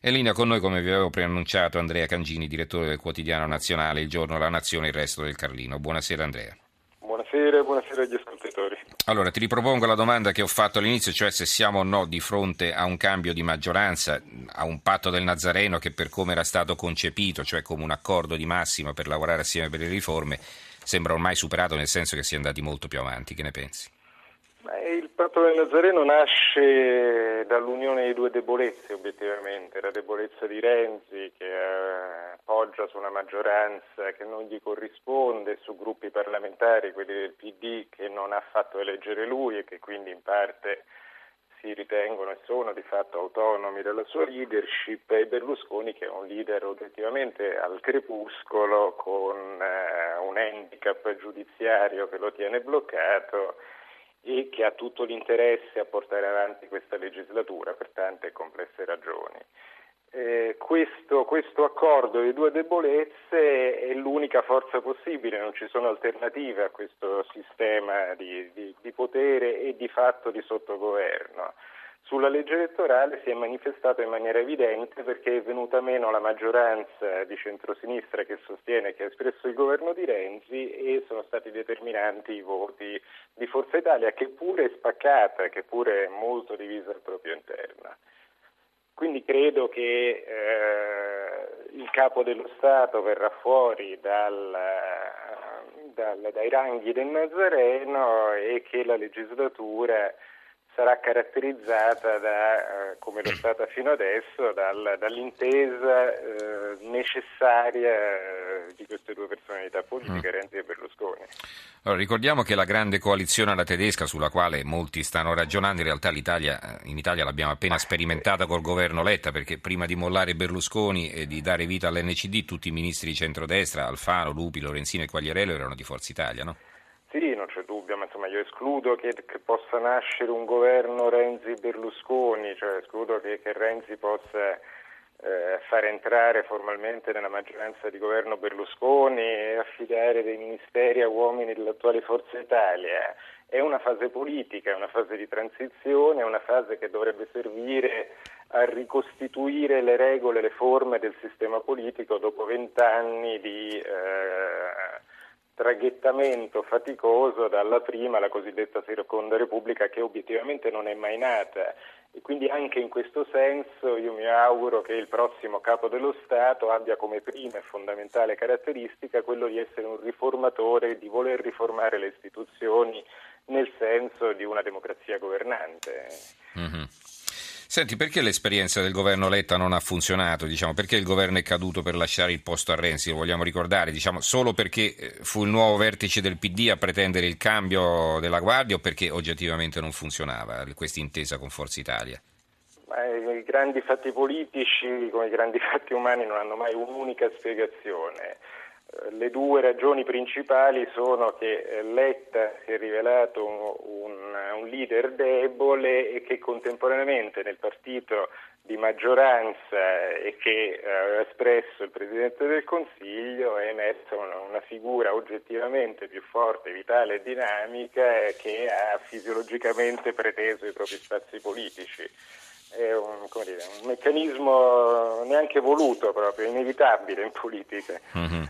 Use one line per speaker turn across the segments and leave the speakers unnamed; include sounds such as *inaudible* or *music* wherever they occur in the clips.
È in linea con noi, come vi avevo preannunciato, Andrea Cangini, direttore del quotidiano nazionale Il Giorno, La Nazione e il Resto del Carlino. Buonasera Andrea.
Buonasera, buonasera agli ascoltatori.
Allora, ti ripropongo la domanda che ho fatto all'inizio, cioè se siamo o no di fronte a un cambio di maggioranza, a un patto del Nazareno che per come era stato concepito, cioè come un accordo di massima per lavorare assieme per le riforme, sembra ormai superato nel senso che si è andati molto più avanti. Che ne pensi?
Il patto del Nazareno nasce dall'unione di due debolezze, obiettivamente, la debolezza di Renzi che appoggia su una maggioranza che non gli corrisponde, su gruppi parlamentari, quelli del PD, che non ha fatto eleggere lui e che quindi in parte si ritengono e sono di fatto autonomi dalla sua leadership e Berlusconi che è un leader obiettivamente al crepuscolo con eh, un handicap giudiziario che lo tiene bloccato e che ha tutto l'interesse a portare avanti questa legislatura per tante complesse ragioni. Eh, questo, questo, accordo di due debolezze è l'unica forza possibile, non ci sono alternative a questo sistema di, di, di potere e di fatto di sottogoverno. Sulla legge elettorale si è manifestato in maniera evidente perché è venuta meno la maggioranza di centrosinistra che sostiene che ha espresso il governo di Renzi e sono stati determinanti i voti di Forza Italia che pure è spaccata, che pure è molto divisa al proprio interno. Quindi credo che eh, il capo dello Stato verrà fuori dal, dal, dai ranghi del Nazareno e che la legislatura sarà caratterizzata da, eh, come lo è stata fino adesso, dal, dall'intesa eh, necessaria eh, di queste due personalità politiche, mm. Renzi e Berlusconi.
Allora, ricordiamo che la grande coalizione alla tedesca, sulla quale molti stanno ragionando, in realtà l'Italia, eh, in Italia l'abbiamo appena sperimentata col governo Letta, perché prima di mollare Berlusconi e di dare vita all'NCD, tutti i ministri di centrodestra, Alfano, Lupi, Lorenzino e Quagliarello, erano di Forza Italia, no?
Sì, non c'è dubbio, io escludo che, che possa nascere un governo Renzi-Berlusconi, cioè escludo che, che Renzi possa eh, far entrare formalmente nella maggioranza di governo Berlusconi e affidare dei ministeri a uomini dell'attuale Forza Italia. È una fase politica, è una fase di transizione, è una fase che dovrebbe servire a ricostituire le regole, le forme del sistema politico dopo vent'anni di eh, traghettamento faticoso dalla prima alla cosiddetta seconda repubblica che obiettivamente non è mai nata e quindi anche in questo senso io mi auguro che il prossimo capo dello Stato abbia come prima e fondamentale caratteristica quello di essere un riformatore, di voler riformare le istituzioni nel senso di una democrazia governante.
Mm-hmm. Senti, perché l'esperienza del governo Letta non ha funzionato? Diciamo, perché il governo è caduto per lasciare il posto a Renzi? Lo vogliamo ricordare? Diciamo, solo perché eh, fu il nuovo vertice del PD a pretendere il cambio della Guardia o perché oggettivamente non funzionava questa intesa con Forza Italia?
I grandi fatti politici, come i grandi *laughs* fatti umani, non hanno mai un'unica spiegazione. Le due ragioni principali sono che eh, Letta si è rivelato un, un, un, leader debole e che contemporaneamente nel partito di maggioranza e che eh, aveva espresso il Presidente del Consiglio è emersa una, una, figura oggettivamente più forte, vitale e dinamica eh, che ha fisiologicamente preteso i propri spazi politici. È un, dire, un meccanismo neanche voluto proprio, inevitabile in politica.
Mm-hmm.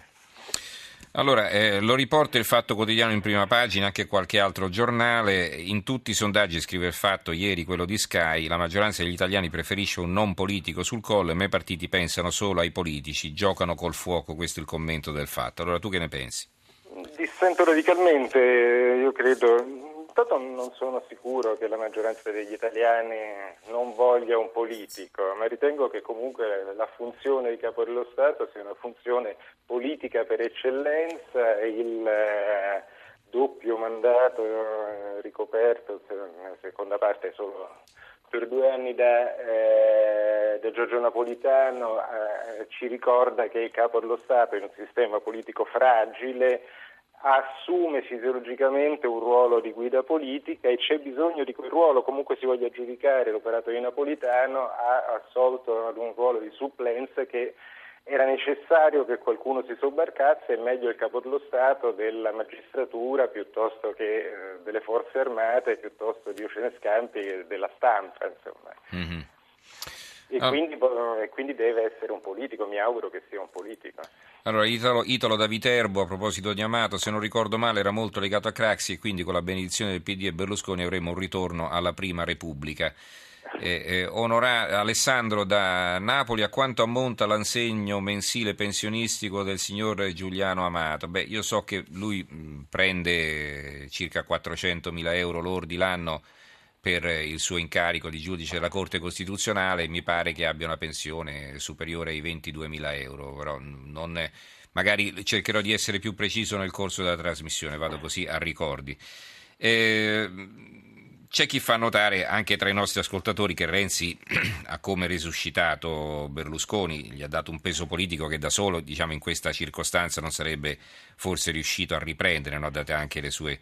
Allora, eh, lo riporta il Fatto Quotidiano in prima pagina, anche qualche altro giornale. In tutti i sondaggi, scrive il Fatto, ieri quello di Sky, la maggioranza degli italiani preferisce un non politico sul collo e me partiti pensano solo ai politici, giocano col fuoco, questo è il commento del Fatto. Allora tu che ne pensi?
Dissento radicalmente, io credo Intanto non sono sicuro che la maggioranza degli italiani non voglia un politico, ma ritengo che comunque la funzione di capo dello Stato sia una funzione politica per eccellenza e il eh, doppio mandato eh, ricoperto, nella seconda parte solo per due anni da, eh, da Giorgio Napolitano eh, ci ricorda che il capo dello Stato in un sistema politico fragile assume fisiologicamente un ruolo di guida politica e c'è bisogno di quel ruolo, comunque si voglia giudicare l'operato di Napolitano, ha assolto ad un ruolo di supplenza che era necessario che qualcuno si sobbarcasse, è meglio il capo dello Stato, della magistratura, piuttosto che eh, delle forze armate, piuttosto di Oceane Scampi della stampa. Insomma.
Mm-hmm.
E, ah. quindi, e, quindi, deve essere un politico, mi auguro che sia un politico.
Allora, Italo, Italo, da Viterbo, a proposito di Amato, se non ricordo male era molto legato a Craxi e quindi con la benedizione del PD e Berlusconi avremo un ritorno alla Prima Repubblica. Eh, eh, onora- Alessandro da Napoli, a quanto ammonta l'ansegno mensile pensionistico del signor Giuliano Amato? Beh, io so che lui mh, prende circa 400 mila euro lordi l'anno per il suo incarico di giudice della Corte Costituzionale mi pare che abbia una pensione superiore ai 22 mila euro, però è, magari cercherò di essere più preciso nel corso della trasmissione, vado così a ricordi. Eh, c'è chi fa notare anche tra i nostri ascoltatori che Renzi *clears throat* ha come risuscitato Berlusconi, gli ha dato un peso politico che da solo, diciamo, in questa circostanza non sarebbe forse riuscito a riprendere, no? date anche sue,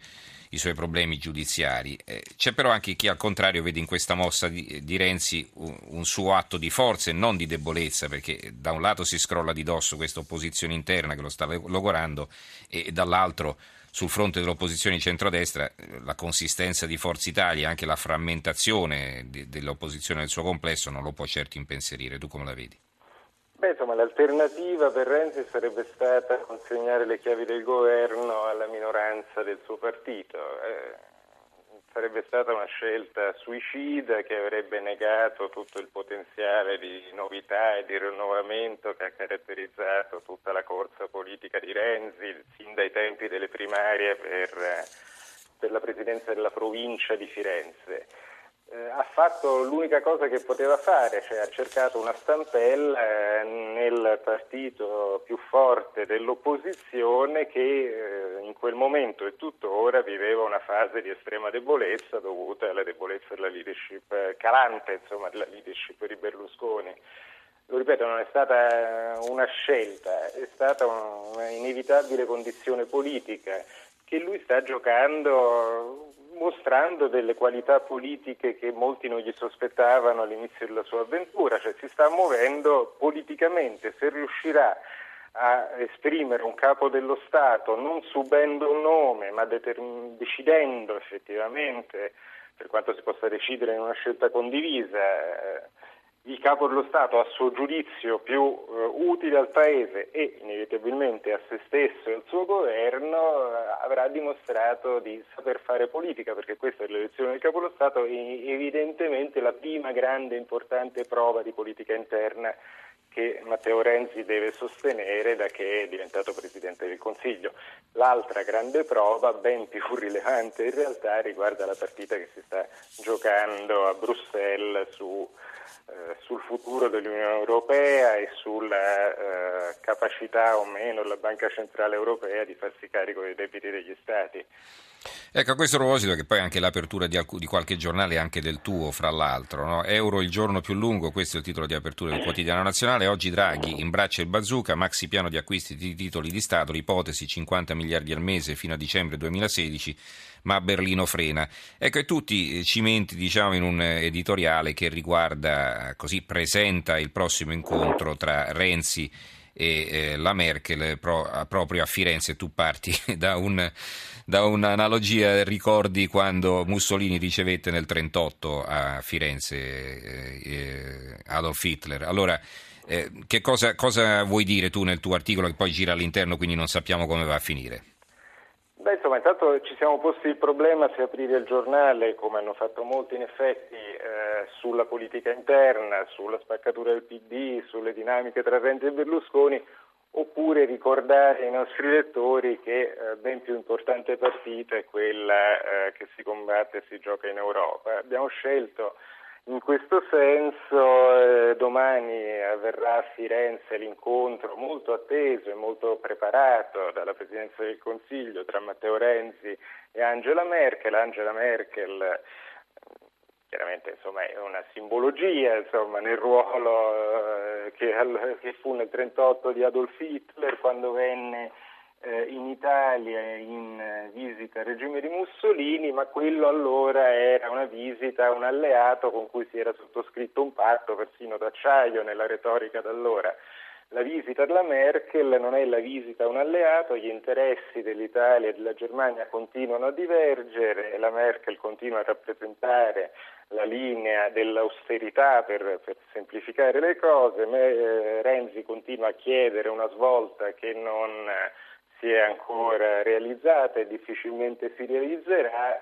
i suoi problemi giudiziari. Eh, c'è però anche chi al contrario vede in questa mossa di, di Renzi un, un, suo atto di forza e non di debolezza, perché da un lato si scrolla di dosso questa opposizione interna che lo sta logorando e dall'altro sul fronte dell'opposizione di centrodestra la consistenza di Forza Italia e anche la frammentazione di, dell'opposizione nel suo complesso non lo può certo impensierire. Tu come la vedi?
Beh, insomma, l'alternativa per Renzi sarebbe stata consegnare le chiavi del governo alla minoranza del suo partito. Eh, sarebbe stata una scelta suicida che avrebbe negato tutto il potenziale di novità e di rinnovamento che ha caratterizzato tutta la corsa politica di Renzi sin dai tempi delle primarie per, per la presidenza della provincia di Firenze eh, ha fatto l'unica cosa che poteva fare, cioè ha cercato una stampella eh, nel partito più forte dell'opposizione che eh, in quel momento e tuttora viveva una fase di estrema debolezza dovuta alla debolezza della leadership eh, calante, insomma, della leadership di Berlusconi. Lo ripeto, non è stata una scelta, è stata una inevitabile condizione politica che lui sta giocando mostrando delle qualità politiche che molti non gli sospettavano all'inizio della sua avventura, cioè si sta muovendo politicamente, se riuscirà a esprimere un capo dello Stato non subendo un nome ma determin- decidendo effettivamente, per quanto si possa decidere in una scelta condivisa, eh, il capo dello Stato a suo giudizio più eh, utile al Paese e inevitabilmente a se stesso e al suo governo eh, avrà dimostrato di saper fare politica perché questa è l'elezione del capo dello Stato e evidentemente la prima grande e importante prova di politica interna che Matteo Renzi deve sostenere da che è diventato Presidente del Consiglio. L'altra grande prova, ben più *laughs* rilevante in realtà, riguarda la partita che si sta giocando a Bruxelles su sul futuro dell'Unione Europea e sulla eh, capacità o meno della Banca Centrale Europea di farsi carico dei debiti degli Stati.
Ecco, a questo proposito, che poi anche l'apertura di, alc- di qualche giornale, anche del tuo, fra l'altro, no? Euro il giorno più lungo, questo è il titolo di apertura del quotidiano nazionale. Oggi Draghi imbraccia il bazooka, maxi piano di acquisti di titoli di Stato, l'ipotesi 50 miliardi al mese fino a dicembre 2016 ma Berlino frena. Ecco, e tutti cimenti diciamo, in un editoriale che riguarda, così presenta il prossimo incontro tra Renzi e eh, la Merkel pro, proprio a Firenze. Tu parti *laughs* da, un, da, un'analogia, ricordi quando Mussolini ricevette nel 1938 a Firenze eh, Adolf Hitler. Allora, eh, che cosa, cosa vuoi dire tu nel tuo articolo che poi gira all'interno, quindi non sappiamo come va a finire?
Beh, insomma, intanto ci siamo posti il problema se aprire il giornale, come hanno fatto molti in effetti, eh, sulla politica interna, sulla spaccatura del PD, sulle dinamiche tra Renzi e Berlusconi, oppure ricordare ai nostri lettori che eh, ben più importante partita è quella eh, che si combatte e si gioca in Europa. Abbiamo scelto in questo senso eh, domani avverrà a Firenze l'incontro molto atteso e molto preparato dalla Presidenza del Consiglio tra Matteo Renzi e Angela Merkel. Angela Merkel eh, chiaramente insomma, è una simbologia insomma, nel ruolo eh, che, che fu nel 1938 di Adolf Hitler quando venne in Italia in eh, visita al regime di Mussolini, ma quello allora era una visita a un alleato con cui si era sottoscritto un patto persino d'acciaio nella retorica d'allora. la visita della Merkel non è la visita a un alleato, gli interessi dell'Italia e della Germania continuano a divergere, la Merkel continua a rappresentare la linea dell'austerità per, per semplificare le cose, eh, Renzi continua a chiedere una svolta che non si è ancora realizzata e difficilmente si realizzerà.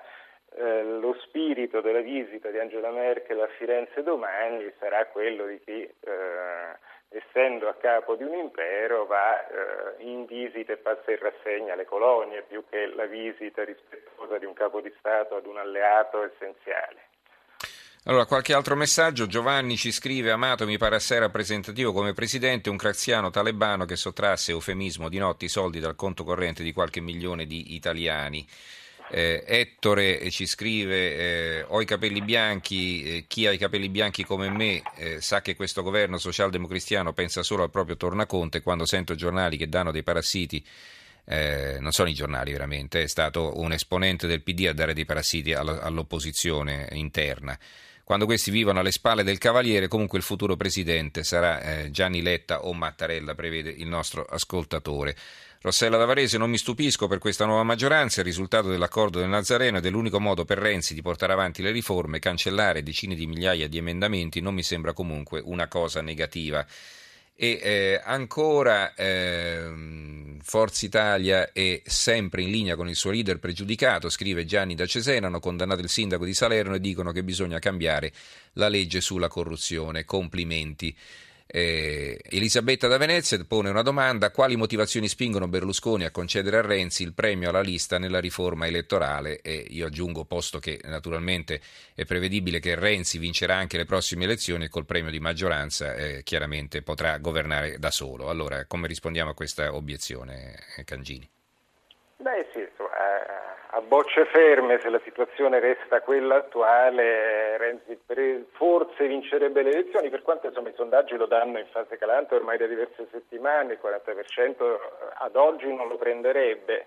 Eh, lo spirito della visita di Angela Merkel a Firenze domani sarà quello di chi eh, essendo a capo di un impero, va eh, in visita e passa in rassegna le colonie, più che la visita rispettosa di un capo di Stato ad un alleato essenziale.
Allora, qualche altro messaggio. Giovanni ci scrive: Amato mi pare assai rappresentativo come presidente un craziano talebano che sottrasse eufemismo di notte i soldi dal conto corrente di qualche milione di italiani. Eh, Ettore ci scrive: eh, Ho i capelli bianchi, eh, chi ha i capelli bianchi come me eh, sa che questo governo socialdemocratico pensa solo al proprio tornaconte. Quando sento giornali che danno dei parassiti, eh, non sono i giornali veramente, è stato un esponente del PD a dare dei parassiti all'opposizione interna. Quando questi vivono alle spalle del Cavaliere, comunque il futuro presidente sarà eh, Gianni Letta o Mattarella, prevede il nostro ascoltatore. Rossella Davarese, non mi stupisco per questa nuova maggioranza, il risultato dell'accordo del Nazareno ed è l'unico modo per Renzi di portare avanti le riforme, cancellare decine di migliaia di emendamenti non mi sembra comunque una cosa negativa. E eh, ancora eh, Forza Italia è sempre in linea con il suo leader pregiudicato, scrive Gianni da Cesena, hanno condannato il sindaco di Salerno e dicono che bisogna cambiare la legge sulla corruzione. Complimenti. Eh, Elisabetta da Venezia pone una domanda: quali motivazioni spingono Berlusconi a concedere a Renzi il premio alla lista nella riforma elettorale? E io aggiungo, posto che naturalmente è prevedibile che Renzi vincerà anche le prossime elezioni e col premio di maggioranza eh, chiaramente potrà governare da solo. Allora, come rispondiamo a questa obiezione, Cangini?
Beh sì, a bocce ferme, se la situazione resta quella attuale, Renzi forse vincerebbe le elezioni, per quanto insomma, i sondaggi lo danno in fase calante ormai da diverse settimane, il 40% ad oggi non lo prenderebbe,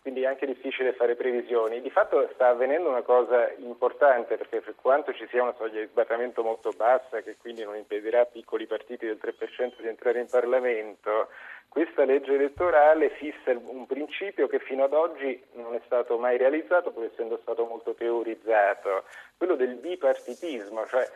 quindi è anche difficile fare previsioni. Di fatto sta avvenendo una cosa importante, perché per quanto ci sia una soglia di sbarramento molto bassa, che quindi non impedirà a piccoli partiti del 3% di entrare in Parlamento, questa legge elettorale fissa un principio che fino ad oggi non è stato mai realizzato, pur essendo stato molto teorizzato, quello del bipartitismo, cioè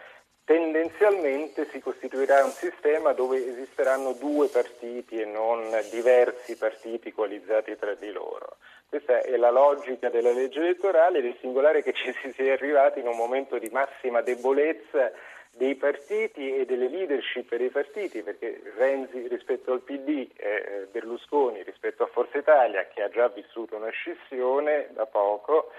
tendenzialmente si costituirà un sistema dove esisteranno due partiti e non diversi partiti coalizzati tra di loro. Questa è la logica della legge elettorale ed è singolare che ci si sia arrivati in un momento di massima debolezza dei partiti e delle leadership dei partiti, perché Renzi rispetto al PD e eh, Berlusconi rispetto a Forza Italia, che ha già vissuto una scissione da poco,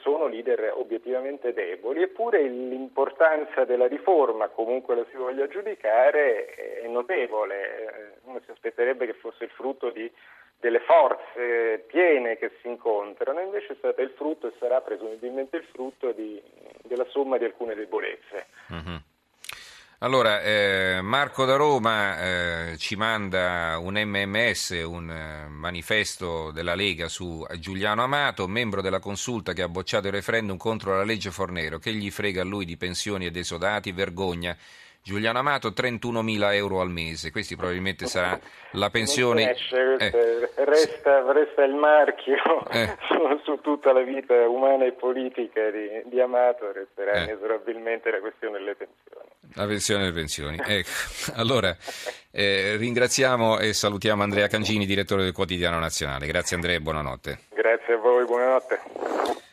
sono leader obiettivamente deboli, eppure l'importanza della riforma, comunque la si voglia giudicare, è notevole. Uno si aspetterebbe che fosse il frutto di, delle forze piene che si incontrano, invece è il frutto e sarà presumibilmente il frutto di, della somma di alcune debolezze.
Mm-hmm. Allora, eh, Marco da Roma eh, ci manda un MMS, un eh, manifesto della Lega su Giuliano Amato, membro della consulta che ha bocciato il referendum contro la legge Fornero. Che gli frega a lui di pensioni ed esodati? Vergogna. Giuliano Amato 31.000 euro al mese, questi probabilmente sarà la pensione...
Eh. Resta, resta, il marchio *laughs* eh. *laughs* su, su, tutta la vita umana e politica di, di Amato, resterà eh. inesorabilmente la questione delle pensioni.
La pensione delle pensioni. Ecco. Allora, eh, ringraziamo e salutiamo Andrea Cangini, direttore del Quotidiano Nazionale. Grazie Andrea e buonanotte.
Grazie a voi, buonanotte.